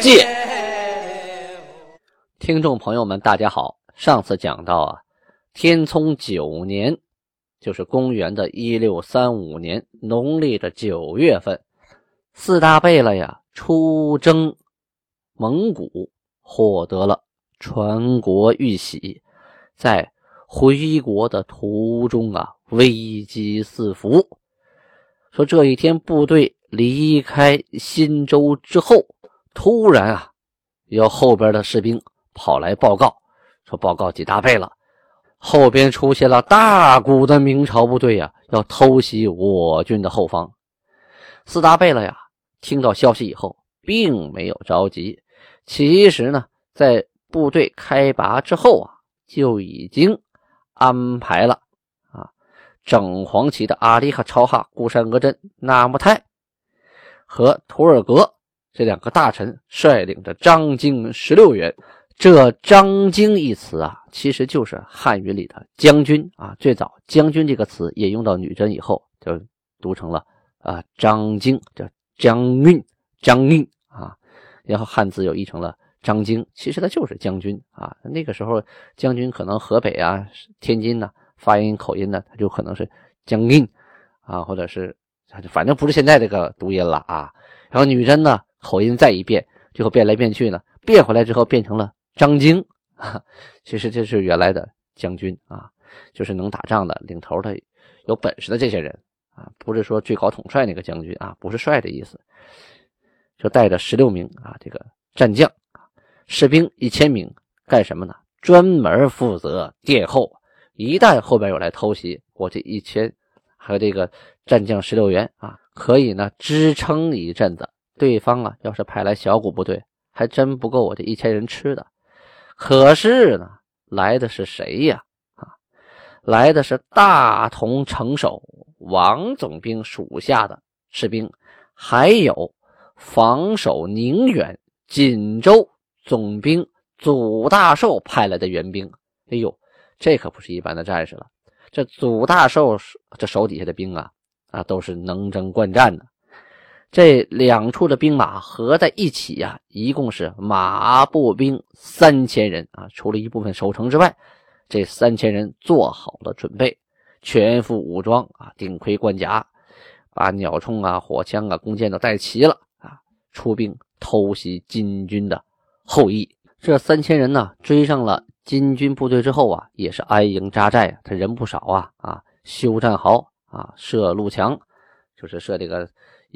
借》。听众朋友们，大家好。上次讲到啊，天聪九年，就是公元的一六三五年农历的九月份，四大贝勒呀出征蒙古，获得了传国玉玺，在回国的途中啊，危机四伏。说这一天部队离开新州之后，突然啊，有后边的士兵。跑来报告说：“报告几大贝勒，后边出现了大股的明朝部队呀，要偷袭我军的后方。”四大贝勒呀，听到消息以后，并没有着急。其实呢，在部队开拔之后啊，就已经安排了啊，整黄旗的阿里哈超哈固山额真纳木泰和图尔格这两个大臣率领着张京十六员。这张京一词啊，其实就是汉语里的将军啊。最早“将军”这个词也用到女真以后，就读成了啊张京，叫将运、将运啊。然后汉字又译成了张京，其实它就是将军啊。那个时候将军可能河北啊、天津呢，发音口音呢，它就可能是将军啊，或者是反正不是现在这个读音了啊。然后女真呢，口音再一变，最后变来变去呢，变回来之后变成了。张京啊，其实这是原来的将军啊，就是能打仗的、领头的、有本事的这些人啊，不是说最高统帅那个将军啊，不是帅的意思。就带着十六名啊，这个战将，士兵一千名，干什么呢？专门负责殿后。一旦后边有来偷袭，我这一千还有这个战将十六员啊，可以呢支撑一阵子。对方啊，要是派来小股部队，还真不够我这一千人吃的。可是呢，来的是谁呀？啊，来的是大同城守王总兵属下的士兵，还有防守宁远锦州总兵祖大寿派来的援兵。哎呦，这可不是一般的战士了。这祖大寿这手底下的兵啊，啊，都是能征惯战的。这两处的兵马合在一起呀，一共是马步兵三千人啊。除了一部分守城之外，这三千人做好了准备，全副武装啊，顶盔贯甲，把鸟铳啊、火枪啊、弓箭都带齐了啊，出兵偷袭金军的后裔。这三千人呢，追上了金军部队之后啊，也是安营扎寨，他人不少啊啊，修战壕啊，设路墙，就是设这个。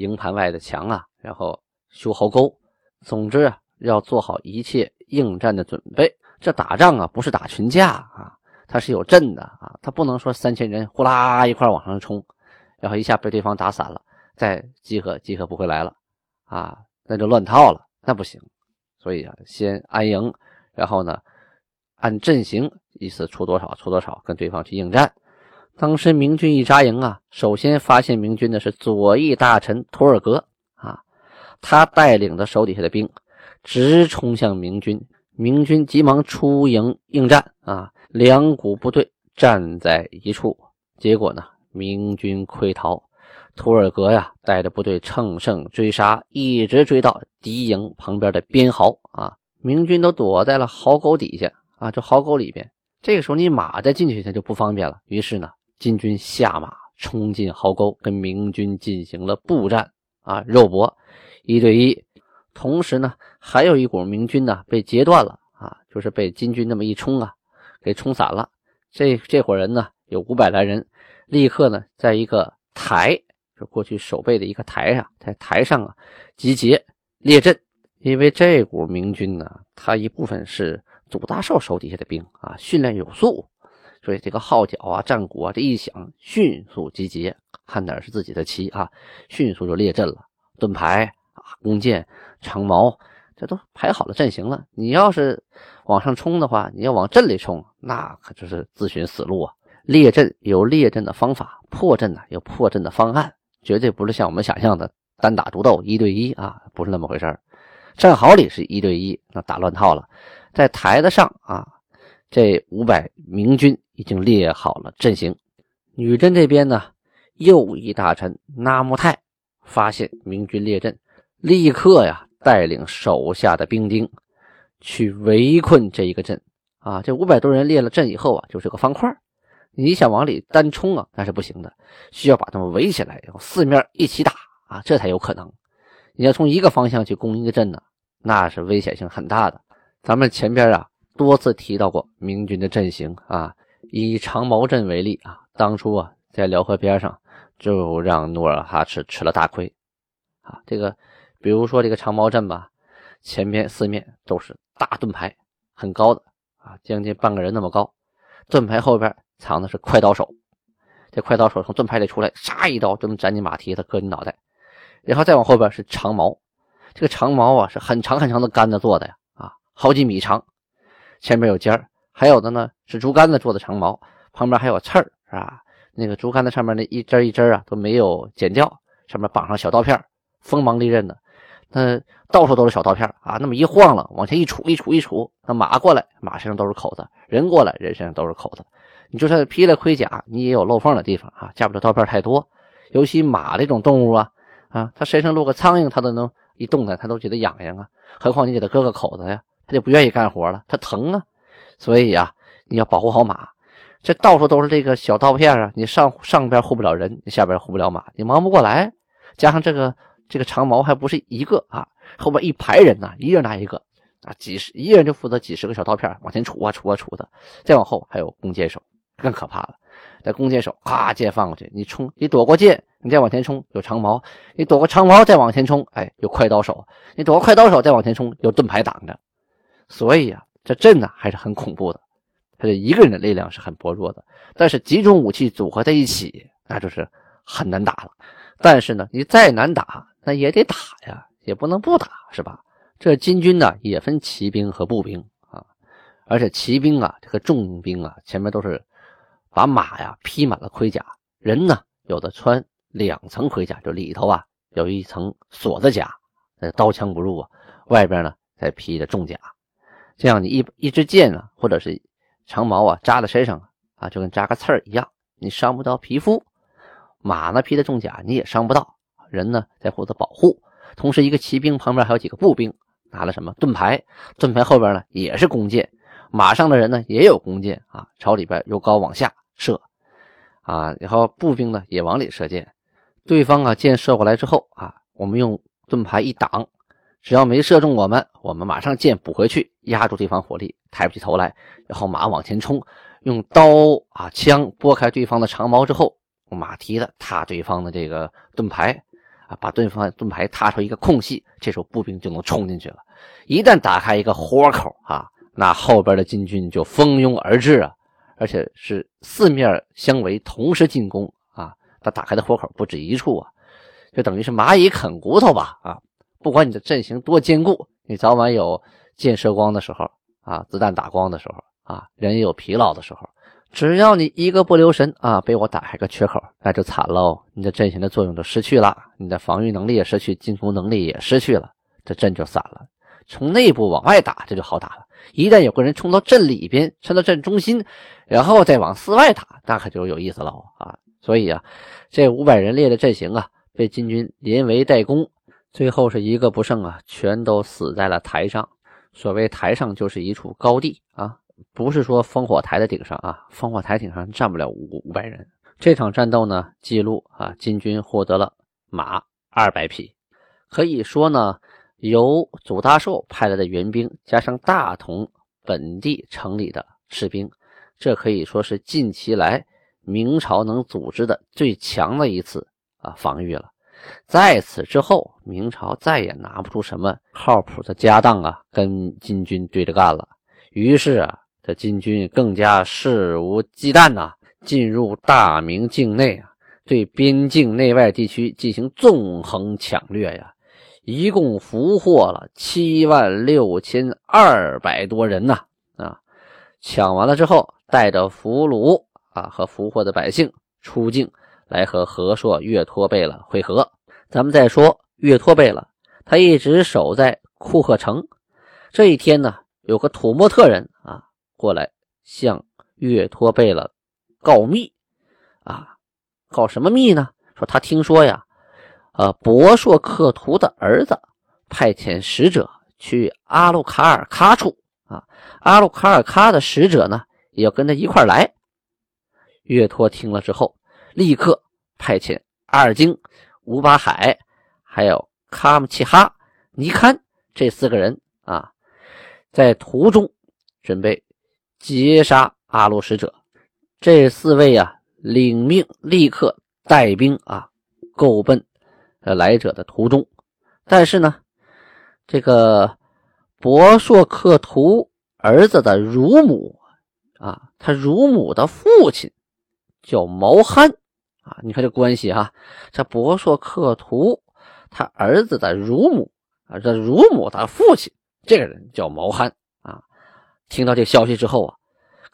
营盘外的墙啊，然后修壕沟，总之啊，要做好一切应战的准备。这打仗啊，不是打群架啊，它是有阵的啊，它不能说三千人呼啦一块往上冲，然后一下被对方打散了，再集合集合不回来了啊，那就乱套了，那不行。所以啊，先安营，然后呢，按阵型一次出多少出多少，跟对方去应战。当时明军一扎营啊，首先发现明军的是左翼大臣图尔格啊，他带领的手底下的兵直冲向明军，明军急忙出营应战啊，两股部队战在一处，结果呢，明军溃逃，图尔格呀带着部队乘胜追杀，一直追到敌营旁边的边壕啊，明军都躲在了壕沟底下啊，这壕沟里边，这个时候你马再进去它就不方便了，于是呢。金军下马冲进壕沟，跟明军进行了步战啊，肉搏一对一。同时呢，还有一股明军呢被截断了啊，就是被金军那么一冲啊，给冲散了。这这伙人呢有五百来人，立刻呢在一个台，就过去守备的一个台上，在台上啊集结列阵。因为这股明军呢，他一部分是祖大寿手底下的兵啊，训练有素。所以这个号角啊、战鼓啊，这一响，迅速集结，看哪是自己的旗啊，迅速就列阵了，盾牌啊、弓箭、长矛，这都排好了阵型了。你要是往上冲的话，你要往阵里冲，那可就是自寻死路啊！列阵有列阵的方法，破阵呢有破阵的方案，绝对不是像我们想象的单打独斗一对一啊，不是那么回事儿。战壕里是一对一，那打乱套了。在台子上啊，这五百明军已经列好了阵型。女真这边呢，右翼大臣纳木泰发现明军列阵，立刻呀带领手下的兵丁去围困这一个阵啊。这五百多人列了阵以后啊，就是个方块你想往里单冲啊，那是不行的，需要把他们围起来，然后四面一起打啊，这才有可能。你要从一个方向去攻一个阵呢，那是危险性很大的。咱们前边啊多次提到过明军的阵型啊，以长矛阵为例啊，当初啊在辽河边上就让努尔哈赤吃了大亏啊。这个比如说这个长矛阵吧，前边四面都是大盾牌，很高的啊，将近半个人那么高，盾牌后边。藏的是快刀手，这快刀手从盾牌里出来，杀一刀就能斩你马蹄子，割你脑袋。然后再往后边是长矛，这个长矛啊是很长很长的杆子做的呀，啊，好几米长，前面有尖儿。还有的呢是竹竿子做的长矛，旁边还有刺儿，是吧？那个竹竿子上面那一针一针啊都没有剪掉，上面绑上小刀片，锋芒利刃的。那到处都是小刀片啊，那么一晃了，往前一杵一杵一杵，那马过来，马身上都是口子；人过来，人身上都是口子。你就算披了盔甲，你也有漏缝的地方啊，架不住刀片太多。尤其马这种动物啊，啊，它身上落个苍蝇，它都能一动弹，它都觉得痒痒啊。何况你给它割个口子呀，他就不愿意干活了，他疼啊。所以呀，你要保护好马。这到处都是这个小刀片啊，你上上边护不了人，你下边护不了马，你忙不过来。加上这个这个长矛还不是一个啊，后边一排人呢，一人拿一个啊，几十一人就负责几十个小刀片往前杵啊杵啊杵的。再往后还有弓箭手。更可怕了，在弓箭手，咔，箭放过去，你冲，你躲过箭，你再往前冲，有长矛；你躲过长矛，再往前冲，哎，有快刀手；你躲过快刀手，再往前冲，有盾牌挡着。所以啊，这阵呢还是很恐怖的。他这一个人的力量是很薄弱的，但是几种武器组合在一起，那就是很难打了。但是呢，你再难打，那也得打呀，也不能不打，是吧？这金军呢也分骑兵和步兵啊，而且骑兵啊，这个重兵啊，前面都是。把马呀披满了盔甲，人呢有的穿两层盔甲，就里头啊有一层锁子甲，那刀枪不入啊。外边呢再披着重甲，这样你一一支箭啊，或者是长矛啊扎在身上啊，就跟扎个刺儿一样，你伤不到皮肤。马呢披的重甲你也伤不到，人呢在负责保护。同时，一个骑兵旁边还有几个步兵，拿了什么盾牌？盾牌后边呢也是弓箭，马上的人呢也有弓箭啊，朝里边由高往下。射，啊，然后步兵呢也往里射箭，对方啊箭射过来之后啊，我们用盾牌一挡，只要没射中我们，我们马上箭补回去，压住对方火力，抬不起头来，然后马往前冲，用刀啊枪拨开对方的长矛之后，马蹄子踏对方的这个盾牌，啊，把对方盾牌踏出一个空隙，这时候步兵就能冲进去了。一旦打开一个豁口啊，那后边的金军就蜂拥而至啊。而且是四面相围，同时进攻啊！他打开的豁口不止一处啊，就等于是蚂蚁啃骨头吧啊！不管你的阵型多坚固，你早晚有箭射光的时候啊，子弹打光的时候啊，人也有疲劳的时候。只要你一个不留神啊，被我打开个缺口，那就惨喽！你的阵型的作用就失去了，你的防御能力也失去，进攻能力也失去了，这阵就散了。从内部往外打，这就好打了。一旦有个人冲到阵里边，冲到阵中心，然后再往四外打，那可就有意思了啊！所以啊，这五百人列的阵型啊，被金军连围带攻，最后是一个不剩啊，全都死在了台上。所谓台上，就是一处高地啊，不是说烽火台的顶上啊，烽火台顶上站不了五五百人。这场战斗呢，记录啊，金军获得了马二百匹，可以说呢。由祖大寿派来的援兵，加上大同本地城里的士兵，这可以说是近期来明朝能组织的最强的一次啊防御了。在此之后，明朝再也拿不出什么靠谱的家当啊，跟金军对着干了。于是啊，这金军更加肆无忌惮呐，进入大明境内啊，对边境内外地区进行纵横抢掠呀。一共俘获了七万六千二百多人呐！啊，抢完了之后，带着俘虏啊和俘获的百姓出境，来和和硕岳托贝勒会合。咱们再说岳托贝勒，他一直守在库赫城。这一天呢，有个土默特人啊过来向岳托贝勒告密啊，告什么密呢？说他听说呀。呃，博硕克图的儿子派遣使者去阿鲁卡尔喀处啊，阿鲁卡尔喀的使者呢也要跟他一块来。岳托听了之后，立刻派遣阿尔京、乌巴海，还有卡姆契哈、尼堪这四个人啊，在途中准备截杀阿鲁使者。这四位啊，领命立刻带兵啊，够奔。呃，来者的途中，但是呢，这个博硕克图儿子的乳母啊，他乳母的父亲叫毛憨啊，你看这关系哈，这博硕克图他儿子的乳母啊，这乳母的父亲这个人叫毛憨啊。听到这消息之后啊，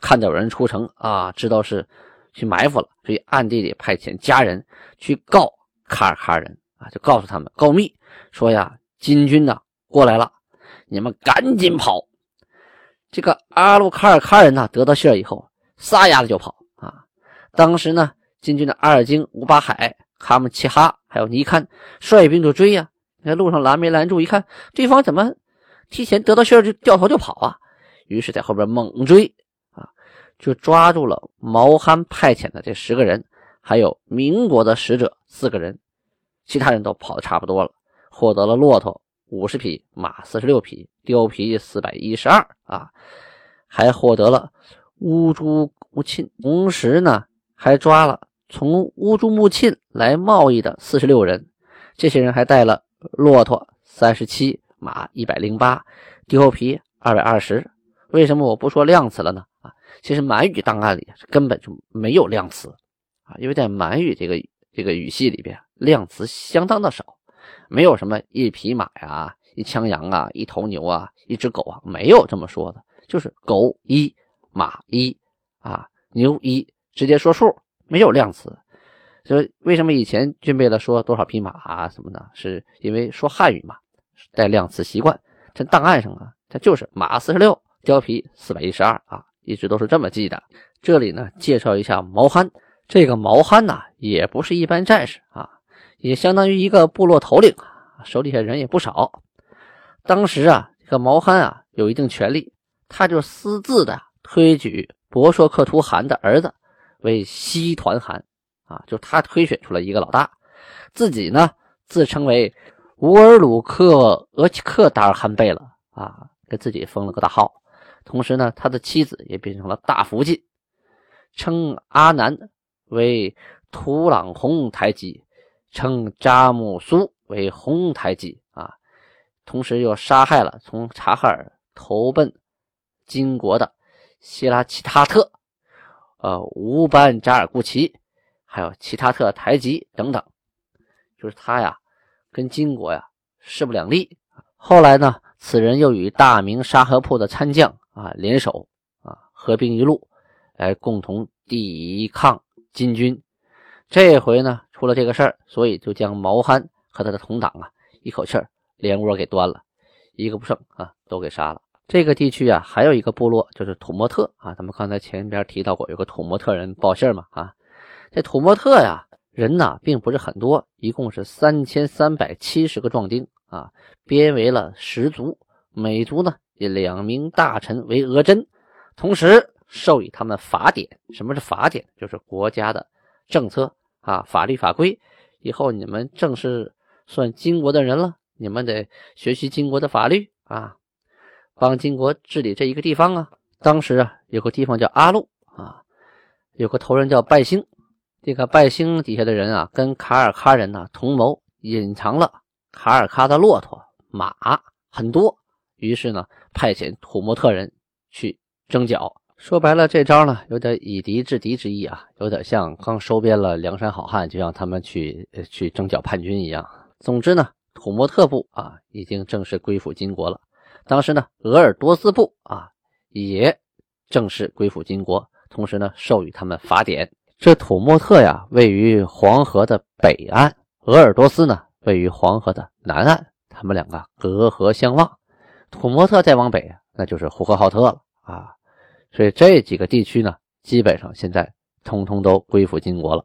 看到有人出城啊，知道是去埋伏了，所以暗地里派遣家人去告卡尔喀人。啊，就告诉他们告密，说呀，金军呢过来了，你们赶紧跑。这个阿鲁卡尔喀人呢得到信儿以后，撒丫子就跑。当时呢，金军的阿尔金、乌巴海、卡姆齐哈还有尼堪率兵就追呀。在路上拦没拦住，一看对方怎么提前得到信儿就掉头就跑啊，于是在后边猛追啊，就抓住了毛憨派遣的这十个人，还有民国的使者四个人。其他人都跑的差不多了，获得了骆驼五十匹、马四十六匹、貂皮四百一十二啊，还获得了乌珠乌沁。同时呢，还抓了从乌珠穆沁来贸易的四十六人。这些人还带了骆驼三十七、马一百零八、貂皮二百二十。为什么我不说量词了呢？啊，其实满语档案里根本就没有量词啊，因为在满语这个这个语系里边。量词相当的少，没有什么一匹马呀、一枪羊啊、一头牛啊、一只狗啊，没有这么说的，就是狗一、马一啊、牛一，直接说数，没有量词。所以为什么以前军备了说多少匹马啊什么的，是因为说汉语嘛，带量词习惯。这档案上啊，它就是马四十六，貂皮四百一十二啊，一直都是这么记的。这里呢，介绍一下毛憨，这个毛憨呐，也不是一般战士啊。也相当于一个部落头领手底下人也不少。当时啊，这个毛憨啊有一定权力，他就私自的推举博硕克图汗的儿子为西团汗啊，就他推选出了一个老大，自己呢自称为乌尔鲁克额齐克达尔汗贝勒啊，给自己封了个大号。同时呢，他的妻子也变成了大福晋，称阿南为图朗红台吉。称扎木苏为红台吉啊，同时又杀害了从察哈尔投奔金国的希拉奇塔特、呃乌班扎尔固齐，还有其他特台吉等等，就是他呀，跟金国呀势不两立。后来呢，此人又与大明沙河铺的参将啊联手啊，合兵一路来共同抵抗金军。这回呢。出了这个事儿，所以就将毛憨和他的同党啊一口气儿连窝给端了，一个不剩啊，都给杀了。这个地区啊，还有一个部落就是土默特啊，咱们刚才前边提到过，有个土默特人报信嘛啊，这土默特呀人呢并不是很多，一共是三千三百七十个壮丁啊，编为了十族，每族呢以两名大臣为额真，同时授予他们法典。什么是法典？就是国家的政策。啊，法律法规，以后你们正式算金国的人了。你们得学习金国的法律啊，帮金国治理这一个地方啊。当时啊，有个地方叫阿路啊，有个头人叫拜星。这个拜星底下的人啊，跟卡尔喀人呢同谋，隐藏了卡尔喀的骆驼、马很多，于是呢，派遣土默特人去征剿。说白了，这招呢有点以敌制敌之意啊，有点像刚收编了梁山好汉，就让他们去去征剿叛军一样。总之呢，土默特部啊已经正式归附金国了。当时呢，鄂尔多斯部啊也正式归附金国，同时呢，授予他们法典。这土默特呀，位于黄河的北岸；鄂尔多斯呢，位于黄河的南岸。他们两个隔河相望。土默特再往北，那就是呼和浩特了啊。所以这几个地区呢，基本上现在通通都归附金国了。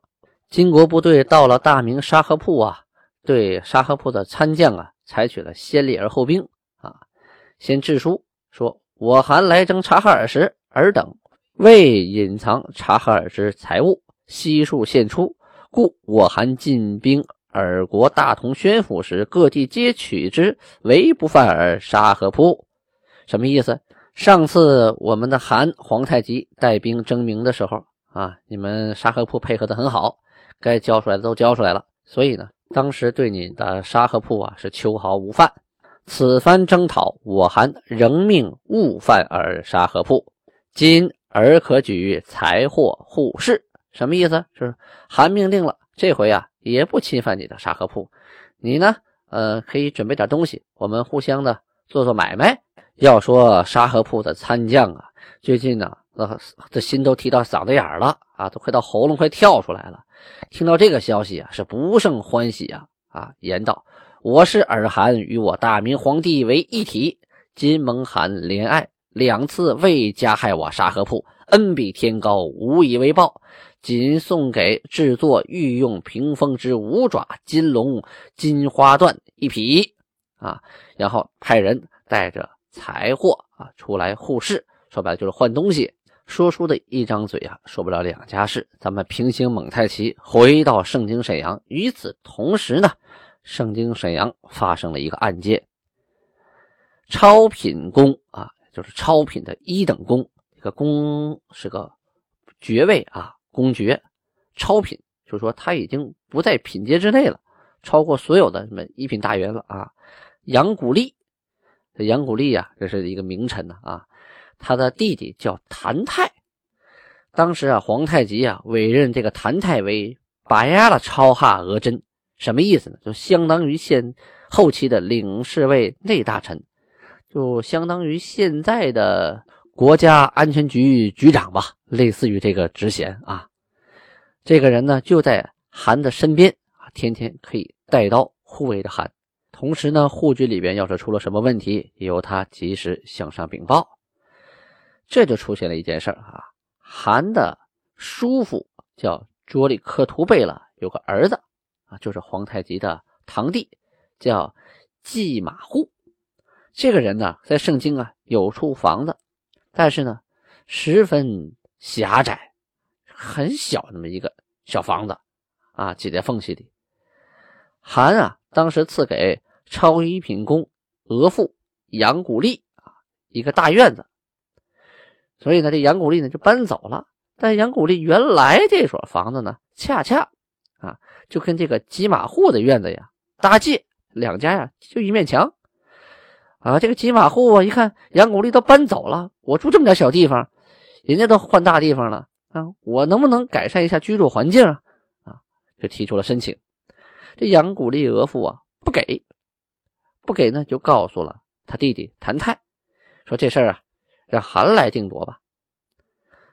金国部队到了大明沙河铺啊，对沙河铺的参将啊，采取了先礼而后兵。先致书说：“我韩来征察哈尔时，尔等为隐藏察哈尔之财物，悉数献出，故我韩进兵尔国大同宣府时，各地皆取之，唯不犯尔沙河铺。”什么意思？上次我们的韩皇太极带兵征明的时候啊，你们沙河铺配合的很好，该交出来的都交出来了，所以呢，当时对你的沙河铺啊是秋毫无犯。此番征讨，我韩仍命勿犯尔沙河铺。今尔可举财货互市，什么意思？就是韩命令了，这回啊也不侵犯你的沙河铺。你呢，呃，可以准备点东西，我们互相的做做买卖。要说沙河铺的参将啊，最近呢，呃，这心都提到嗓子眼了啊，都快到喉咙快跳出来了。听到这个消息啊，是不胜欢喜啊啊，言道。我是尔韩，与我大明皇帝为一体。金蒙韩怜爱，两次未加害我沙河铺，恩比天高，无以为报。仅送给制作御用屏风之五爪金龙金花缎一匹啊，然后派人带着财货啊出来互市，说白了就是换东西。说书的一张嘴啊，说不了两家事。咱们平行蒙太奇，回到盛京沈阳。与此同时呢。盛京沈阳发生了一个案件，超品公啊，就是超品的一等功，这个功是个爵位啊，公爵。超品就是说他已经不在品阶之内了，超过所有的什么一品大员了啊。杨古立，这杨古立啊，这是一个名臣呢啊，他的弟弟叫谭泰。当时啊，皇太极啊委任这个谭泰为拔牙的超哈额真。什么意思呢？就相当于现后期的领侍卫内大臣，就相当于现在的国家安全局局长吧，类似于这个职衔啊。这个人呢，就在韩的身边啊，天天可以带刀护卫着韩。同时呢，护军里边要是出了什么问题，也由他及时向上禀报。这就出现了一件事啊，韩的叔父叫卓里克图贝勒，有个儿子。啊，就是皇太极的堂弟，叫季马户。这个人呢，在圣经啊有处房子，但是呢，十分狭窄，很小那么一个小房子啊，挤在缝隙里。韩啊，当时赐给超一品公额驸杨古立啊一个大院子，所以呢，这杨古立呢就搬走了。但杨古立原来这所房子呢，恰恰。啊，就跟这个吉马户的院子呀搭界，两家呀就一面墙。啊，这个吉马户啊，一看杨古立都搬走了，我住这么点小地方，人家都换大地方了啊，我能不能改善一下居住环境啊？啊，就提出了申请。这杨古立额驸啊不给，不给呢，就告诉了他弟弟谭泰，说这事儿啊让韩来定夺吧。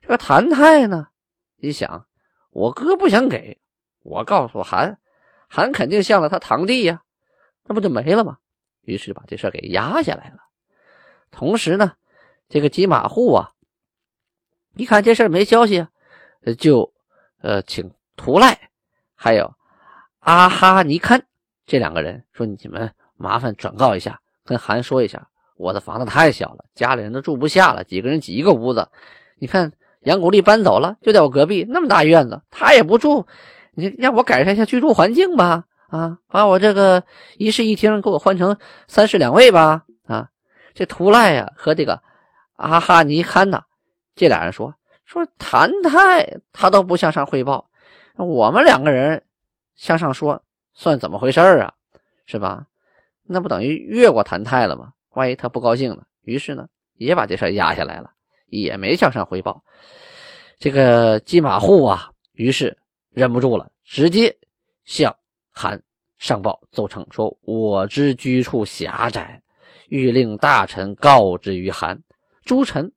这个谭泰呢一想，我哥不想给。我告诉韩，韩肯定向了他堂弟呀，那不就没了吗？于是把这事给压下来了。同时呢，这个吉马户啊，一看这事没消息啊，就呃请图赖还有阿哈尼堪这两个人说：“你们麻烦转告一下，跟韩说一下，我的房子太小了，家里人都住不下了，几个人挤一个屋子。你看杨古立搬走了，就在我隔壁那么大院子，他也不住。”你让我改善一下居住环境吧，啊，把我这个一室一厅给我换成三室两卫吧，啊，这图赖呀和这个阿哈尼堪呐，这俩人说说谭泰他都不向上汇报，我们两个人向上说算怎么回事啊？是吧？那不等于越过谭泰了吗？万一他不高兴了，于是呢也把这事压下来了，也没向上汇报。这个金马户啊，于是。忍不住了，直接向韩上报奏称说：“我之居处狭窄，欲令大臣告之于韩。诸臣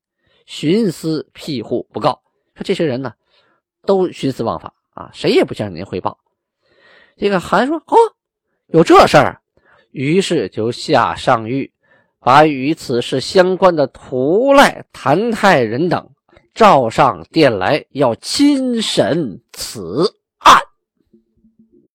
徇私庇护，不告。说这些人呢，都徇私枉法啊，谁也不向您汇报。”这个韩说：“哦，有这事儿。”于是就下上谕，把与此事相关的图赖、谭泰人等召上殿来，要亲审此。